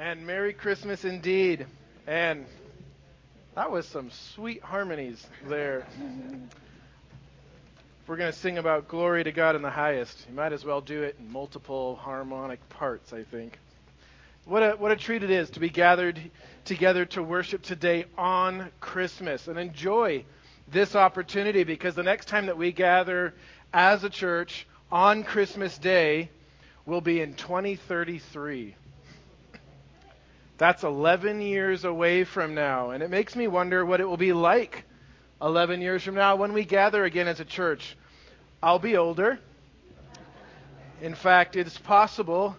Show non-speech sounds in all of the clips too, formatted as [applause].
And Merry Christmas indeed. And that was some sweet harmonies there. If we're going to sing about glory to God in the highest, you might as well do it in multiple harmonic parts, I think. What a, what a treat it is to be gathered together to worship today on Christmas and enjoy this opportunity because the next time that we gather as a church on Christmas Day will be in 2033. That's 11 years away from now. And it makes me wonder what it will be like 11 years from now when we gather again as a church. I'll be older. In fact, it's possible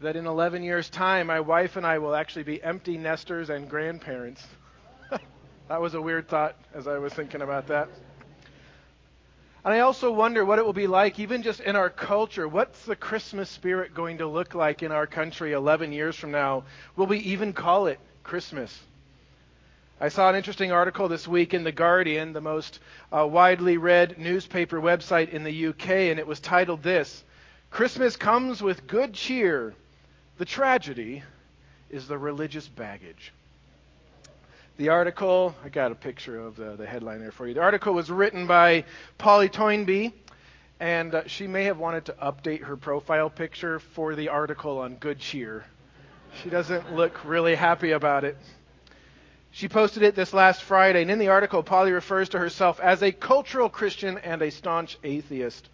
that in 11 years' time, my wife and I will actually be empty nesters and grandparents. [laughs] that was a weird thought as I was thinking about that. And I also wonder what it will be like, even just in our culture. What's the Christmas spirit going to look like in our country 11 years from now? Will we even call it Christmas? I saw an interesting article this week in The Guardian, the most uh, widely read newspaper website in the UK, and it was titled this Christmas comes with good cheer. The tragedy is the religious baggage. The article, I got a picture of the, the headline there for you. The article was written by Polly Toynbee, and uh, she may have wanted to update her profile picture for the article on Good Cheer. She doesn't look really happy about it. She posted it this last Friday, and in the article, Polly refers to herself as a cultural Christian and a staunch atheist.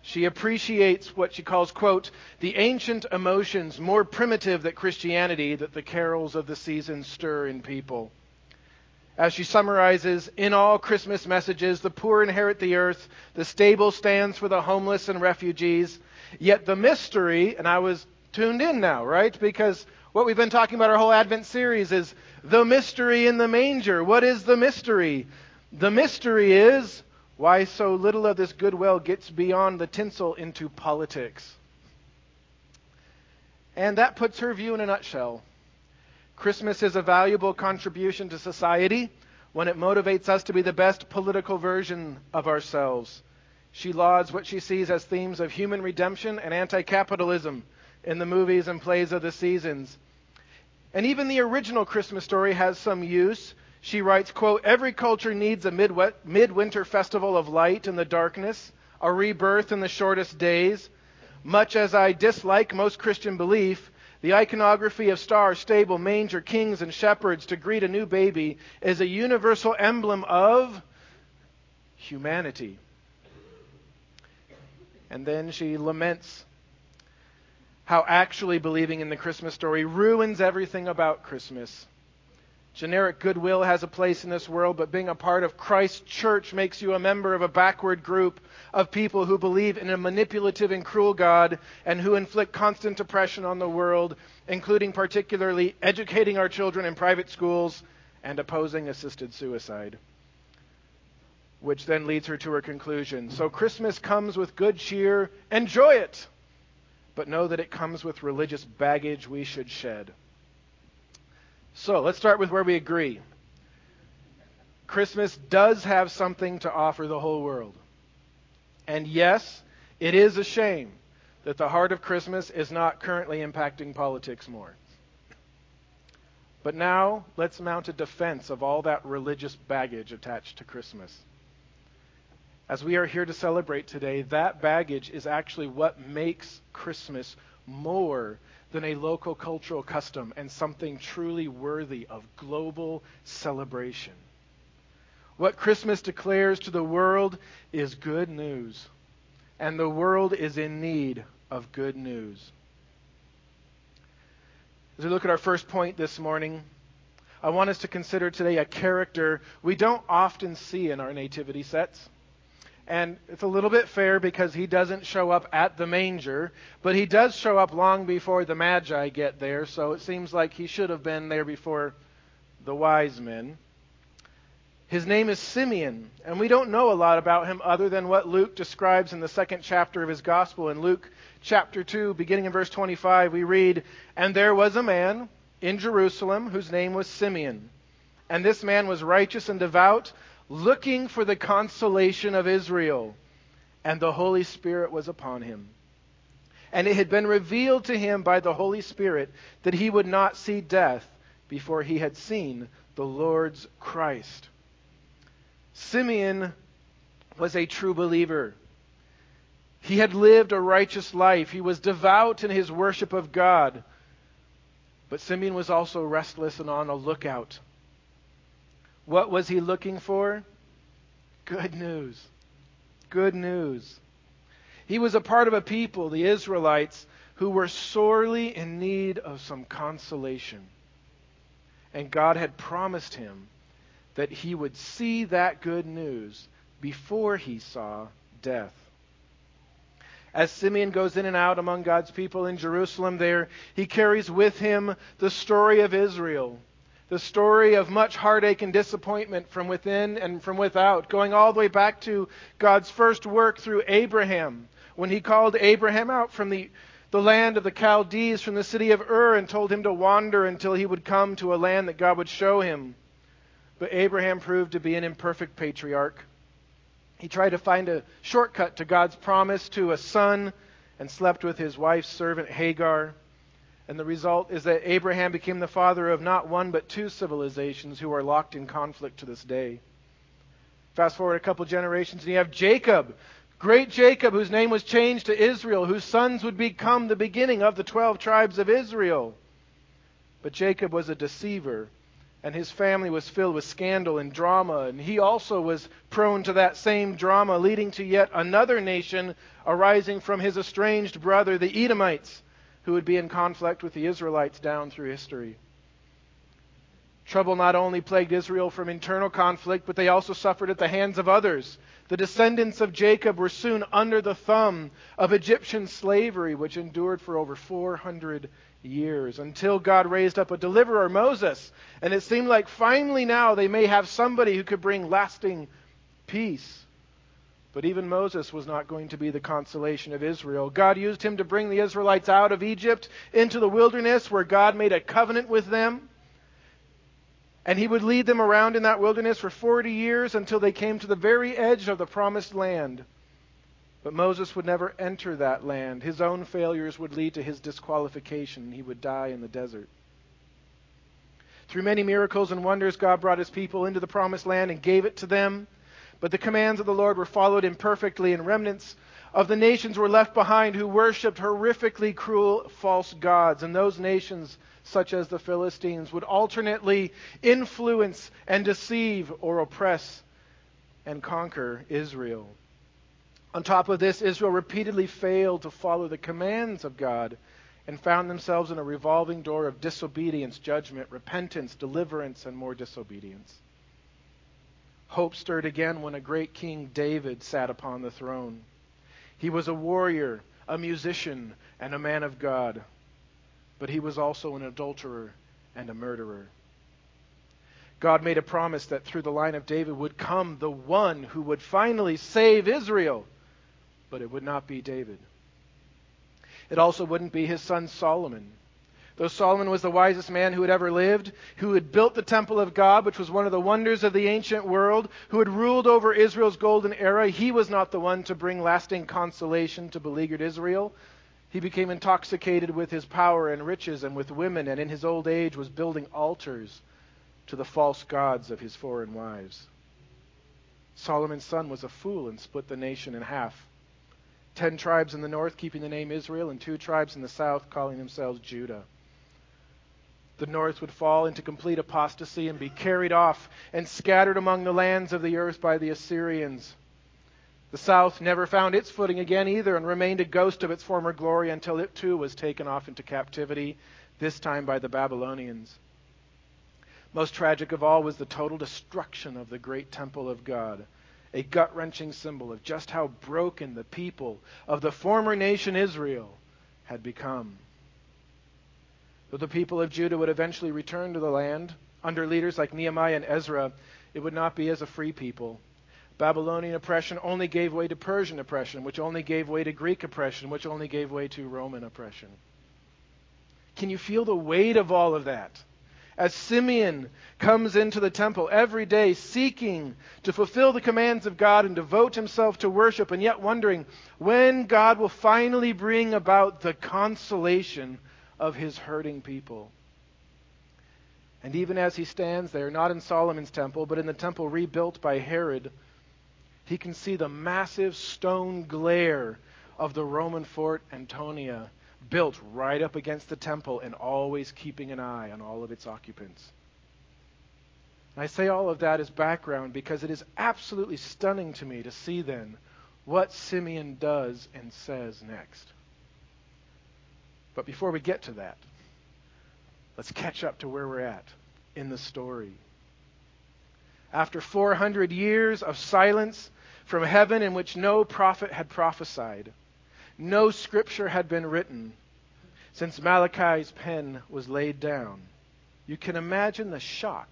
She appreciates what she calls, quote, the ancient emotions more primitive than Christianity that the carols of the season stir in people. As she summarizes, in all Christmas messages, the poor inherit the earth, the stable stands for the homeless and refugees. Yet the mystery, and I was tuned in now, right? Because what we've been talking about our whole Advent series is the mystery in the manger. What is the mystery? The mystery is why so little of this goodwill gets beyond the tinsel into politics. And that puts her view in a nutshell. Christmas is a valuable contribution to society when it motivates us to be the best political version of ourselves. She lauds what she sees as themes of human redemption and anti capitalism in the movies and plays of the seasons. And even the original Christmas story has some use. She writes, quote, Every culture needs a midwinter festival of light in the darkness, a rebirth in the shortest days. Much as I dislike most Christian belief, the iconography of star, stable, manger, kings, and shepherds to greet a new baby is a universal emblem of humanity. And then she laments how actually believing in the Christmas story ruins everything about Christmas. Generic goodwill has a place in this world, but being a part of Christ's church makes you a member of a backward group of people who believe in a manipulative and cruel God and who inflict constant oppression on the world, including particularly educating our children in private schools and opposing assisted suicide. Which then leads her to her conclusion. So Christmas comes with good cheer. Enjoy it! But know that it comes with religious baggage we should shed. So let's start with where we agree. Christmas does have something to offer the whole world. And yes, it is a shame that the heart of Christmas is not currently impacting politics more. But now, let's mount a defense of all that religious baggage attached to Christmas. As we are here to celebrate today, that baggage is actually what makes Christmas more than a local cultural custom and something truly worthy of global celebration. What Christmas declares to the world is good news, and the world is in need of good news. As we look at our first point this morning, I want us to consider today a character we don't often see in our nativity sets. And it's a little bit fair because he doesn't show up at the manger, but he does show up long before the Magi get there, so it seems like he should have been there before the wise men. His name is Simeon, and we don't know a lot about him other than what Luke describes in the second chapter of his gospel. In Luke chapter 2, beginning in verse 25, we read, And there was a man in Jerusalem whose name was Simeon. And this man was righteous and devout looking for the consolation of Israel, and the Holy Spirit was upon him. and it had been revealed to him by the Holy Spirit that he would not see death before he had seen the Lord's Christ. Simeon was a true believer. He had lived a righteous life. He was devout in his worship of God. But Simeon was also restless and on a lookout. What was he looking for? Good news. Good news. He was a part of a people, the Israelites, who were sorely in need of some consolation. And God had promised him that he would see that good news before he saw death. As Simeon goes in and out among God's people in Jerusalem, there he carries with him the story of Israel, the story of much heartache and disappointment from within and from without, going all the way back to God's first work through Abraham, when he called Abraham out from the, the land of the Chaldees, from the city of Ur, and told him to wander until he would come to a land that God would show him. But Abraham proved to be an imperfect patriarch. He tried to find a shortcut to God's promise to a son and slept with his wife's servant Hagar. And the result is that Abraham became the father of not one but two civilizations who are locked in conflict to this day. Fast forward a couple generations, and you have Jacob, great Jacob, whose name was changed to Israel, whose sons would become the beginning of the 12 tribes of Israel. But Jacob was a deceiver and his family was filled with scandal and drama, and he also was prone to that same drama, leading to yet another nation arising from his estranged brother, the Edomites, who would be in conflict with the Israelites down through history. Trouble not only plagued Israel from internal conflict, but they also suffered at the hands of others. The descendants of Jacob were soon under the thumb of Egyptian slavery, which endured for over 400 years until God raised up a deliverer, Moses. And it seemed like finally now they may have somebody who could bring lasting peace. But even Moses was not going to be the consolation of Israel. God used him to bring the Israelites out of Egypt into the wilderness where God made a covenant with them. And he would lead them around in that wilderness for 40 years until they came to the very edge of the promised land. But Moses would never enter that land. His own failures would lead to his disqualification. He would die in the desert. Through many miracles and wonders, God brought his people into the promised land and gave it to them. But the commands of the Lord were followed imperfectly, and remnants of the nations were left behind who worshipped horrifically cruel false gods. And those nations, such as the Philistines, would alternately influence and deceive or oppress and conquer Israel. On top of this, Israel repeatedly failed to follow the commands of God and found themselves in a revolving door of disobedience, judgment, repentance, deliverance, and more disobedience. Hope stirred again when a great king, David, sat upon the throne. He was a warrior, a musician, and a man of God, but he was also an adulterer and a murderer. God made a promise that through the line of David would come the one who would finally save Israel but it would not be David. It also wouldn't be his son Solomon. Though Solomon was the wisest man who had ever lived, who had built the temple of God, which was one of the wonders of the ancient world, who had ruled over Israel's golden era, he was not the one to bring lasting consolation to beleaguered Israel. He became intoxicated with his power and riches and with women, and in his old age was building altars to the false gods of his foreign wives. Solomon's son was a fool and split the nation in half ten tribes in the north keeping the name Israel, and two tribes in the south calling themselves Judah. The north would fall into complete apostasy and be carried off and scattered among the lands of the earth by the Assyrians. The south never found its footing again either and remained a ghost of its former glory until it too was taken off into captivity, this time by the Babylonians. Most tragic of all was the total destruction of the great temple of God a gut wrenching symbol of just how broken the people of the former nation Israel had become. Though the people of Judah would eventually return to the land under leaders like Nehemiah and Ezra, it would not be as a free people. Babylonian oppression only gave way to Persian oppression, which only gave way to Greek oppression, which only gave way to Roman oppression. Can you feel the weight of all of that? as Simeon comes into the temple every day seeking to fulfill the commands of God and devote himself to worship, and yet wondering when God will finally bring about the consolation of his hurting people. And even as he stands there, not in Solomon's temple, but in the temple rebuilt by Herod, he can see the massive stone glare of the Roman fort Antonia built right up against the temple and always keeping an eye on all of its occupants. And I say all of that as background because it is absolutely stunning to me to see then what Simeon does and says next. But before we get to that, let's catch up to where we're at in the story. After 400 years of silence from heaven in which no prophet had prophesied, no scripture had been written, since Malachi's pen was laid down. You can imagine the shock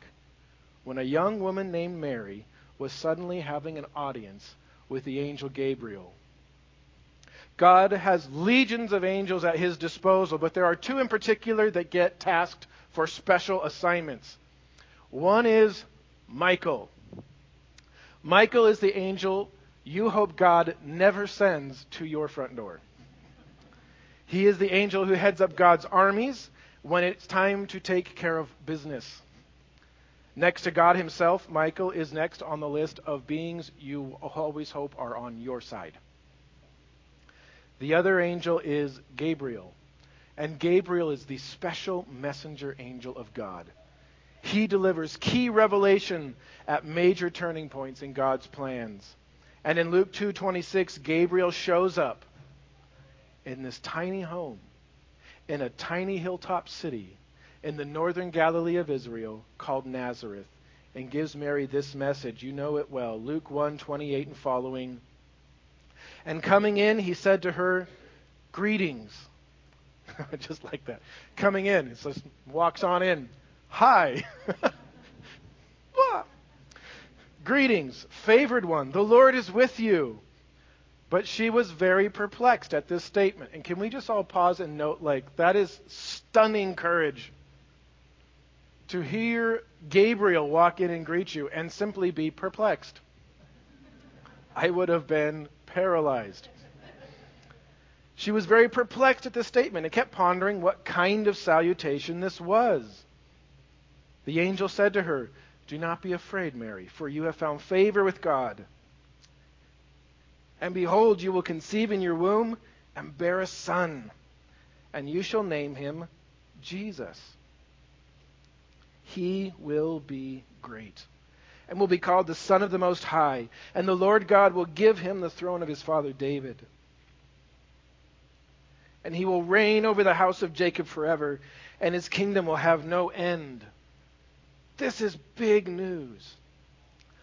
when a young woman named Mary was suddenly having an audience with the angel Gabriel. God has legions of angels at his disposal, but there are two in particular that get tasked for special assignments. One is Michael. Michael is the angel you hope God never sends to your front door. He is the angel who heads up God's armies when it's time to take care of business. Next to God Himself, Michael is next on the list of beings you always hope are on your side. The other angel is Gabriel. And Gabriel is the special messenger angel of God. He delivers key revelation at major turning points in God's plans. And in Luke 2:26, Gabriel shows up in this tiny home in a tiny hilltop city in the northern Galilee of Israel called Nazareth and gives Mary this message. You know it well. Luke 1:28 and following. And coming in, he said to her, "Greetings." [laughs] Just like that. Coming in, he says, walks on in. Hi. [laughs] Greetings, favored one. The Lord is with you. But she was very perplexed at this statement. And can we just all pause and note, like, that is stunning courage to hear Gabriel walk in and greet you and simply be perplexed. I would have been paralyzed. She was very perplexed at this statement and kept pondering what kind of salutation this was. The angel said to her, Do not be afraid, Mary, for you have found favor with God. And behold, you will conceive in your womb and bear a son, and you shall name him Jesus. He will be great and will be called the Son of the Most High, and the Lord God will give him the throne of his father David. And he will reign over the house of Jacob forever, and his kingdom will have no end. This is big news.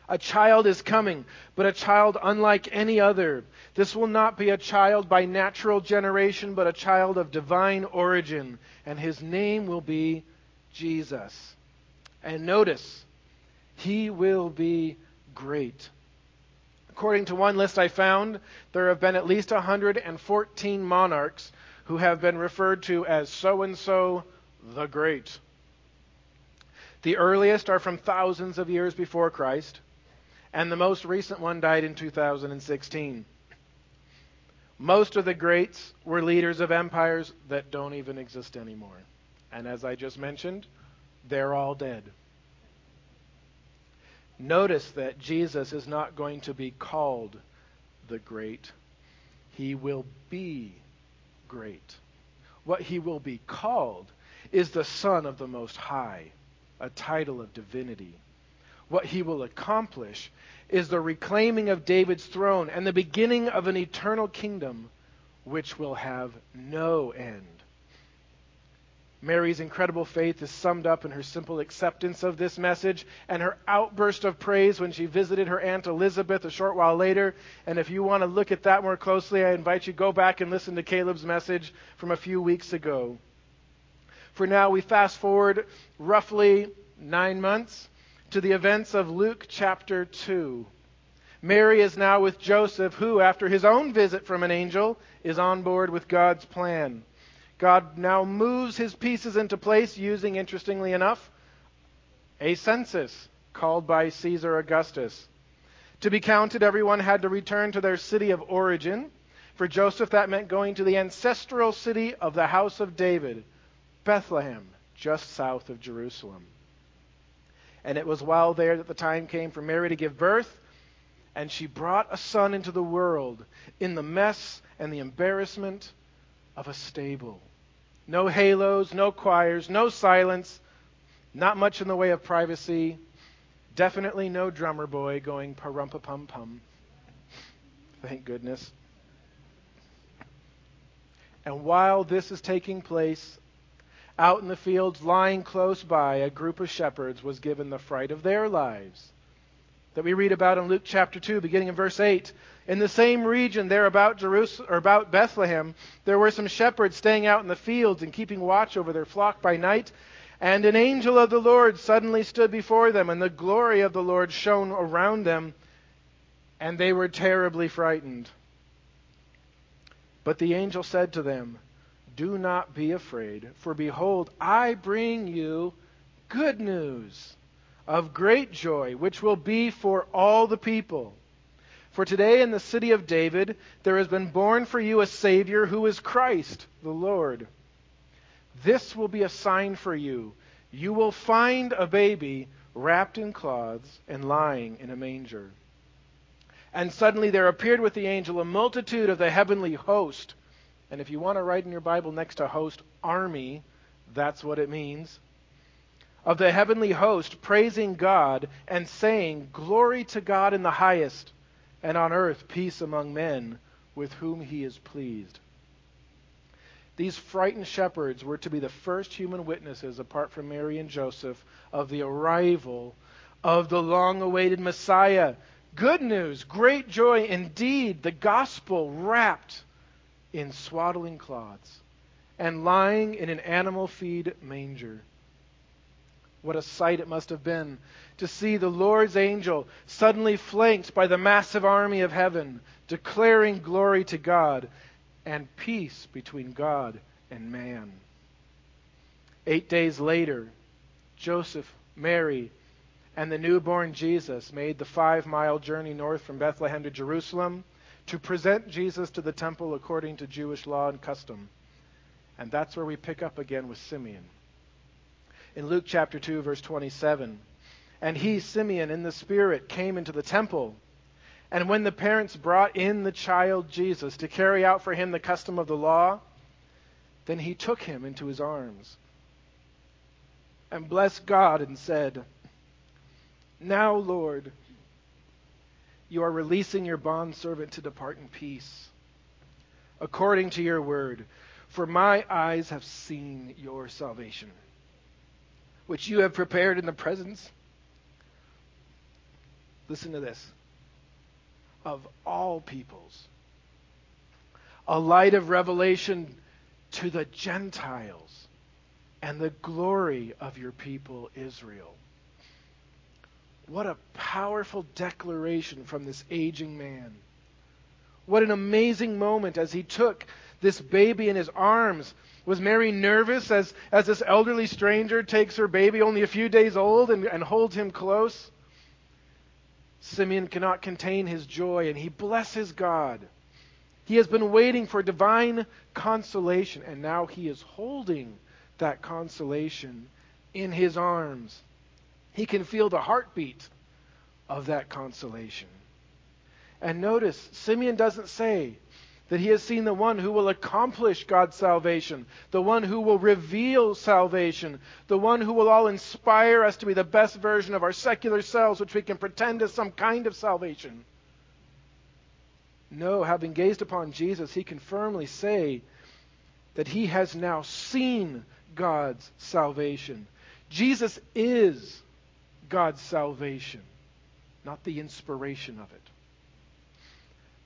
A child is coming, but a child unlike any other. This will not be a child by natural generation, but a child of divine origin, and his name will be Jesus. And notice, he will be great. According to one list I found, there have been at least 114 monarchs who have been referred to as so and so the Great. The earliest are from thousands of years before Christ and the most recent one died in 2016. Most of the greats were leaders of empires that don't even exist anymore. And as I just mentioned, they're all dead. Notice that Jesus is not going to be called the great, he will be great. What he will be called is the Son of the Most High, a title of divinity what he will accomplish is the reclaiming of David's throne and the beginning of an eternal kingdom which will have no end. Mary's incredible faith is summed up in her simple acceptance of this message and her outburst of praise when she visited her Aunt Elizabeth a short while later. And if you want to look at that more closely, I invite you go back and listen to Caleb's message from a few weeks ago. For now, we fast forward roughly nine months to the events of Luke chapter 2. Mary is now with Joseph, who, after his own visit from an angel, is on board with God's plan. God now moves his pieces into place using, interestingly enough, a census called by Caesar Augustus. To be counted, everyone had to return to their city of origin. For Joseph, that meant going to the ancestral city of the house of David, Bethlehem, just south of Jerusalem. And it was while there that the time came for Mary to give birth, and she brought a son into the world in the mess and the embarrassment of a stable. No halos, no choirs, no silence, not much in the way of privacy. Definitely no drummer boy going parumpa pum pum. Thank goodness. And while this is taking place, out in the fields, lying close by, a group of shepherds was given the fright of their lives that we read about in Luke chapter 2, beginning in verse 8. In the same region there about Jerusalem or about Bethlehem, there were some shepherds staying out in the fields and keeping watch over their flock by night. And an angel of the Lord suddenly stood before them, and the glory of the Lord shone around them, and they were terribly frightened. But the angel said to them, Do not be afraid, for behold, I bring you good news of great joy, which will be for all the people. For today in the city of David there has been born for you a Savior who is Christ the Lord. This will be a sign for you. You will find a baby wrapped in cloths and lying in a manger. And suddenly there appeared with the angel a multitude of the heavenly host. And if you want to write in your Bible next to host, army, that's what it means. Of the heavenly host, praising God and saying, Glory to God in the highest, and on earth peace among men with whom he is pleased. These frightened shepherds were to be the first human witnesses, apart from Mary and Joseph, of the arrival of the long awaited Messiah. Good news, great joy indeed, the gospel wrapped in swaddling cloths and lying in an animal feed manger. What a sight it must have been to see the Lord's angel suddenly flanked by the massive army of heaven, declaring glory to God and peace between God and man. Eight days later, Joseph, Mary, and the newborn Jesus made the five mile journey north from Bethlehem to Jerusalem to present Jesus to the temple according to Jewish law and custom. And that's where we pick up again with Simeon. In Luke chapter 2, verse 27, and he, Simeon, in the Spirit, came into the temple. And when the parents brought in the child Jesus to carry out for him the custom of the law, then he took him into his arms and blessed God and said, Now, Lord, you are releasing your bondservant to depart in peace, according to your word. For my eyes have seen your salvation, which you have prepared in the presence. Listen to this of all peoples. A light of revelation to the Gentiles and the glory of your people Israel. What a powerful declaration from this aging man. What an amazing moment as he took this baby in his arms. Was Mary nervous as, as this elderly stranger takes her baby, only a few days old, and, and holds him close? Simeon cannot contain his joy, and he blesses God. He has been waiting for divine consolation, and now he is holding that consolation in his arms. He can feel the heartbeat of that consolation. And notice, Simeon doesn't say, that he has seen the one who will accomplish God's salvation, the one who will reveal salvation, the one who will all inspire us to be the best version of our secular selves, which we can pretend is some kind of salvation. No, having gazed upon Jesus, he can firmly say that he has now seen God's salvation. Jesus is God's salvation, not the inspiration of it.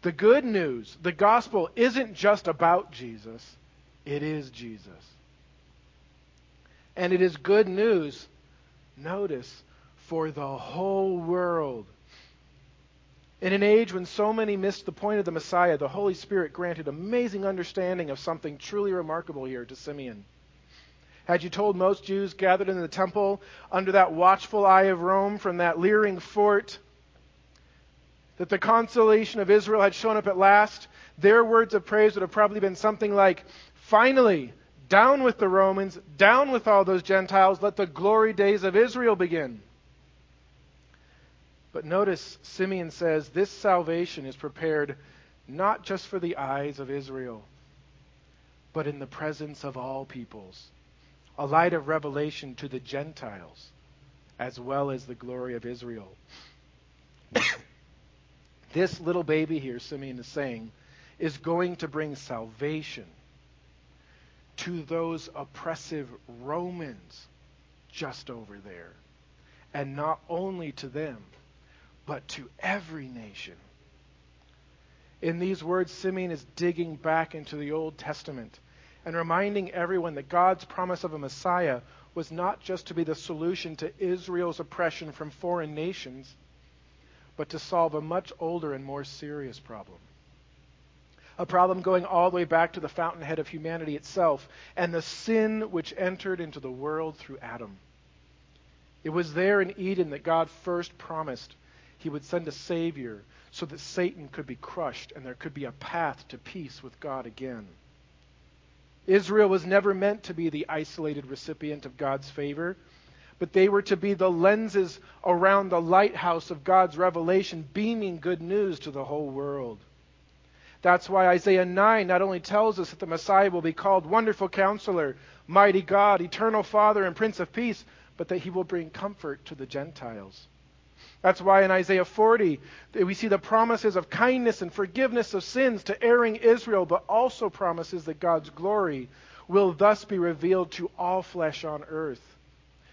The good news, the gospel, isn't just about Jesus, it is Jesus. And it is good news, notice, for the whole world. In an age when so many missed the point of the Messiah, the Holy Spirit granted amazing understanding of something truly remarkable here to Simeon. Had you told most Jews gathered in the temple under that watchful eye of Rome from that leering fort that the consolation of Israel had shown up at last, their words of praise would have probably been something like, Finally, down with the Romans, down with all those Gentiles, let the glory days of Israel begin. But notice Simeon says this salvation is prepared not just for the eyes of Israel, but in the presence of all peoples, a light of revelation to the Gentiles, as well as the glory of Israel. This little baby here, Simeon is saying, is going to bring salvation to those oppressive Romans just over there. And not only to them, but to every nation. In these words, Simeon is digging back into the Old Testament and reminding everyone that God's promise of a Messiah was not just to be the solution to Israel's oppression from foreign nations, but to solve a much older and more serious problem. A problem going all the way back to the fountainhead of humanity itself and the sin which entered into the world through Adam. It was there in Eden that God first promised he would send a Savior so that Satan could be crushed and there could be a path to peace with God again. Israel was never meant to be the isolated recipient of God's favor, but they were to be the lenses around the lighthouse of God's revelation, beaming good news to the whole world. That's why Isaiah 9 not only tells us that the Messiah will be called Wonderful Counselor, Mighty God, Eternal Father, and Prince of Peace, but that he will bring comfort to the Gentiles. That's why in Isaiah 40, we see the promises of kindness and forgiveness of sins to erring Israel, but also promises that God's glory will thus be revealed to all flesh on earth.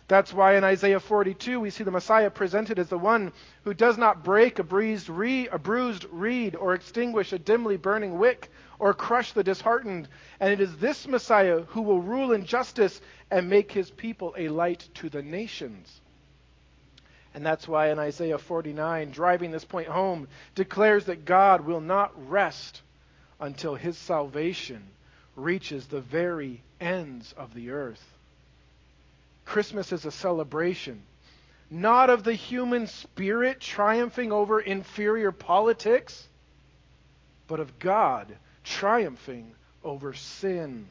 That's why in Isaiah 42 we see the Messiah presented as the one who does not break a, bruised reed or extinguish a dimly burning wick or crush the disheartened. And it is this Messiah who will rule in justice and make his people a light to the nations. And that's why in Isaiah 49, driving this point home, declares that God will not rest until his salvation reaches the very ends of the earth. Christmas is a celebration, not of the human spirit triumphing over inferior politics, but of God triumphing over sin.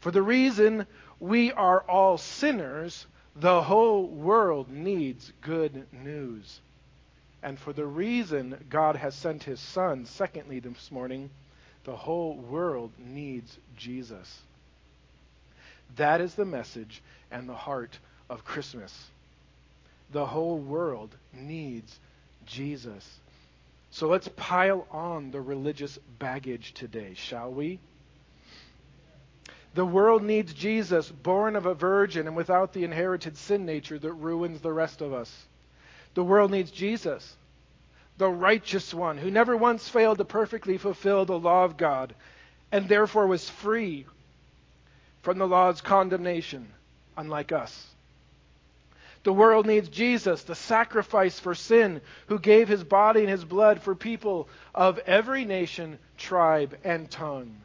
For the reason we are all sinners, the whole world needs good news. And for the reason God has sent his Son, secondly, this morning, the whole world needs Jesus. That is the message and the heart of Christmas. The whole world needs Jesus. So let's pile on the religious baggage today, shall we? The world needs Jesus, born of a virgin and without the inherited sin nature that ruins the rest of us. The world needs Jesus, the righteous one who never once failed to perfectly fulfill the law of God and therefore was free from the law's condemnation, unlike us. The world needs Jesus, the sacrifice for sin, who gave his body and his blood for people of every nation, tribe, and tongue.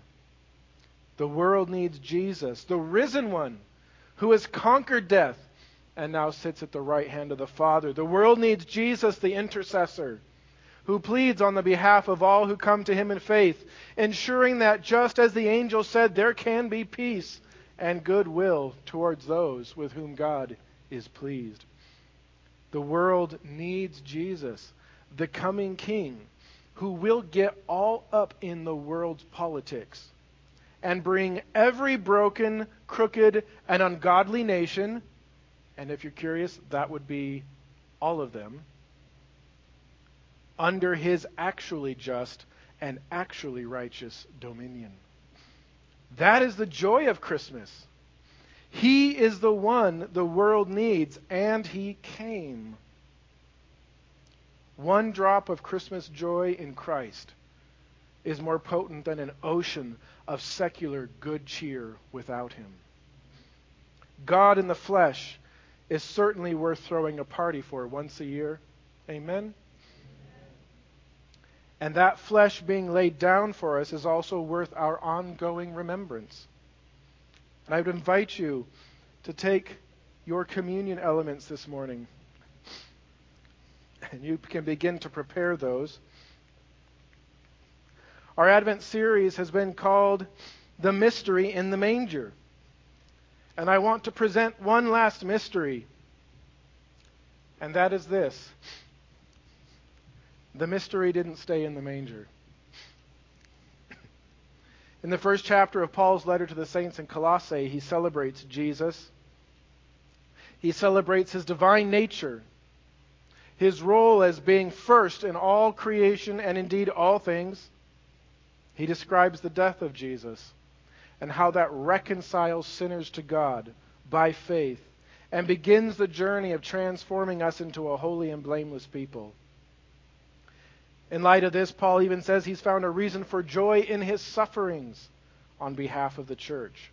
The world needs Jesus, the risen one who has conquered death and now sits at the right hand of the Father. The world needs Jesus, the intercessor, who pleads on the behalf of all who come to him in faith, ensuring that just as the angel said, there can be peace and goodwill towards those with whom God is pleased. The world needs Jesus, the coming king, who will get all up in the world's politics and bring every broken, crooked, and ungodly nation, and if you're curious, that would be all of them, under his actually just and actually righteous dominion. That is the joy of Christmas. He is the one the world needs, and he came. One drop of Christmas joy in Christ is more potent than an ocean of secular good cheer without him. God in the flesh is certainly worth throwing a party for once a year. Amen? And that flesh being laid down for us is also worth our ongoing remembrance. And I would invite you to take your communion elements this morning. And you can begin to prepare those. Our Advent series has been called The Mystery in the Manger. And I want to present one last mystery, and that is this the mystery didn't stay in the manger. [laughs] In the first chapter of Paul's letter to the saints in Colossae, he celebrates Jesus. He celebrates his divine nature, his role as being first in all creation and indeed all things. He describes the death of Jesus and how that reconciles sinners to God by faith and begins the journey of transforming us into a holy and blameless people. In light of this, Paul even says he's found a reason for joy in his sufferings on behalf of the church.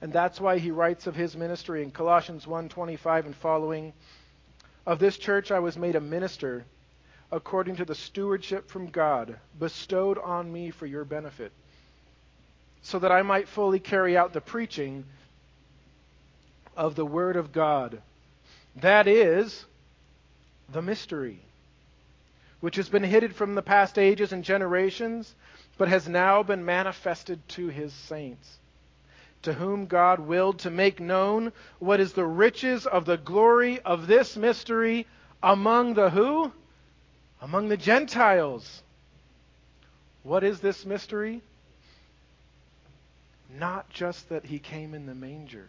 And that's why he writes of his ministry in Colossians 1:25 and following, "Of this church I was made a minister according to the stewardship from God bestowed on me for your benefit." so that I might fully carry out the preaching of the Word of God. That is the mystery, which has been hidden from the past ages and generations, but has now been manifested to His saints, to whom God willed to make known what is the riches of the glory of this mystery among the who? Among the Gentiles. What is this mystery? Not just that he came in the manger,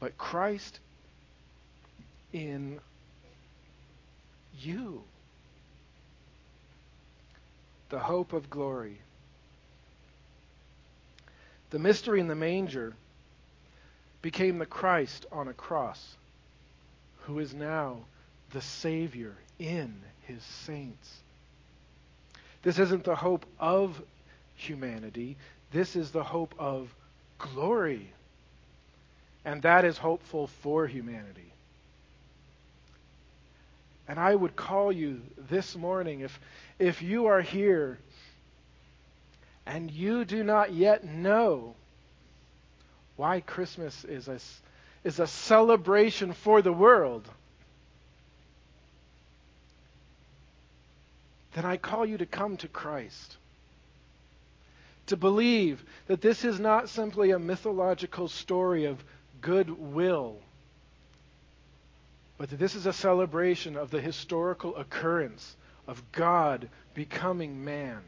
but Christ in you. The hope of glory. The mystery in the manger became the Christ on a cross, who is now the Savior in his saints. This isn't the hope of humanity. This is the hope of glory. And that is hopeful for humanity. And I would call you this morning, if, if you are here and you do not yet know why Christmas is a, is a celebration for the world, then I call you to come to Christ. To believe that this is not simply a mythological story of goodwill, but this is a celebration of the historical occurrence of God becoming man.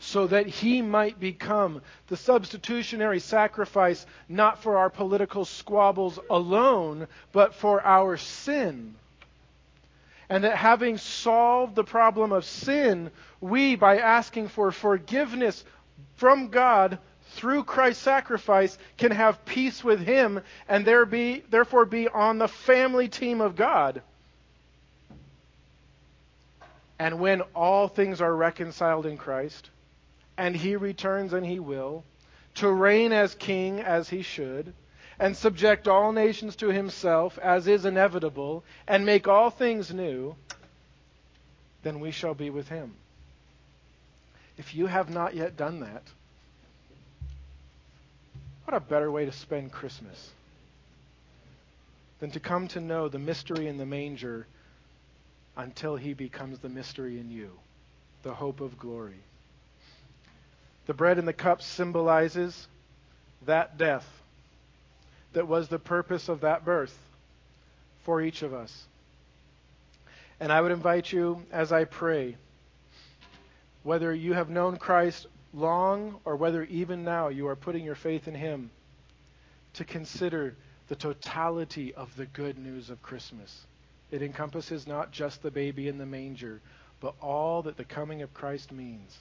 So that he might become the substitutionary sacrifice not for our political squabbles alone, but for our sin and that having solved the problem of sin, we, by asking for forgiveness from God through Christ's sacrifice, can have peace with Him and there be, therefore be on the family team of God. And when all things are reconciled in Christ, and He returns and He will, to reign as King as He should, and subject all nations to himself, as is inevitable, and make all things new, then we shall be with him. If you have not yet done that, what a better way to spend Christmas than to come to know the mystery in the manger until he becomes the mystery in you, the hope of glory. The bread and the cup symbolizes that death that was the purpose of that birth for each of us. And I would invite you as I pray, whether you have known Christ long or whether even now you are putting your faith in Him, to consider the totality of the good news of Christmas. It encompasses not just the baby in the manger, but all that the coming of Christ means.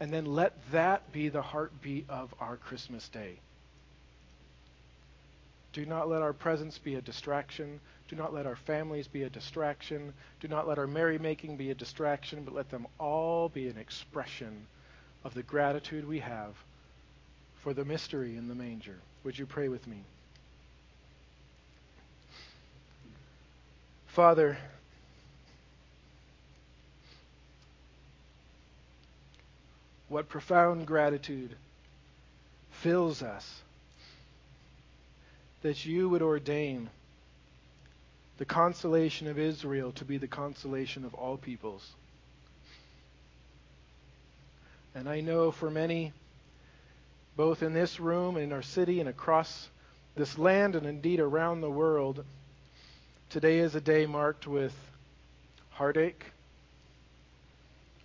And then let that be the heartbeat of our Christmas day. Do not let our presence be a distraction. Do not let our families be a distraction. Do not let our merrymaking be a distraction, but let them all be an expression of the gratitude we have for the mystery in the manger. Would you pray with me? Father, what profound gratitude fills us that you would ordain the consolation of Israel to be the consolation of all peoples. And I know for many, both in this room, and in our city, and across this land, and indeed around the world, today is a day marked with heartache,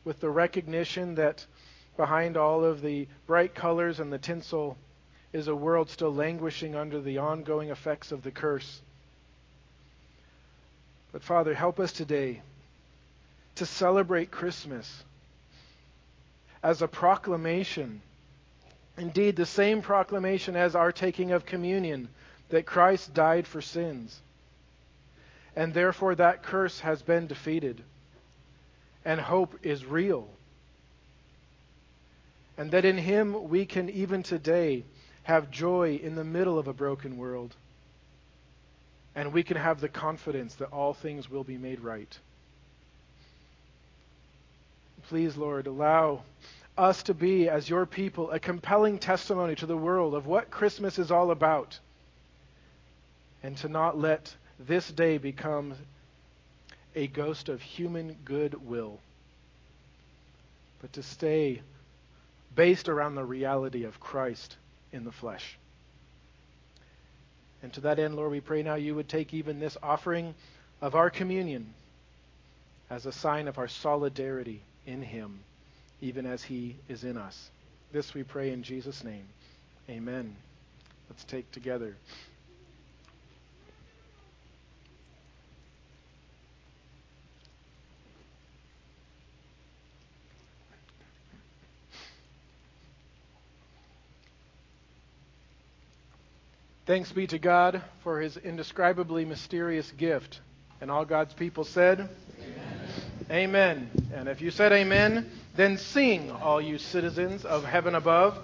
with the recognition that behind all of the bright colors and the tinsel is a world still languishing under the ongoing effects of the curse. But Father, help us today to celebrate Christmas as a proclamation, indeed, the same proclamation as our taking of communion, that Christ died for sins. And therefore, that curse has been defeated, and hope is real. And that in Him we can even today have joy in the middle of a broken world and we can have the confidence that all things will be made right. Please, Lord, allow us to be, as your people, a compelling testimony to the world of what Christmas is all about, and to not let this day become a ghost of human goodwill, but to stay based around the reality of Christ in the flesh. And to that end, Lord, we pray now you would take even this offering of our communion as a sign of our solidarity in him, even as he is in us. This we pray in Jesus' name. Amen. Let's take together. Thanks be to God for his indescribably mysterious gift. And all God's people said, Amen. Amen. And if you said amen, then sing, all you citizens of heaven above.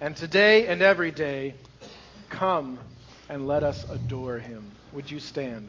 And today and every day, come and let us adore him. Would you stand?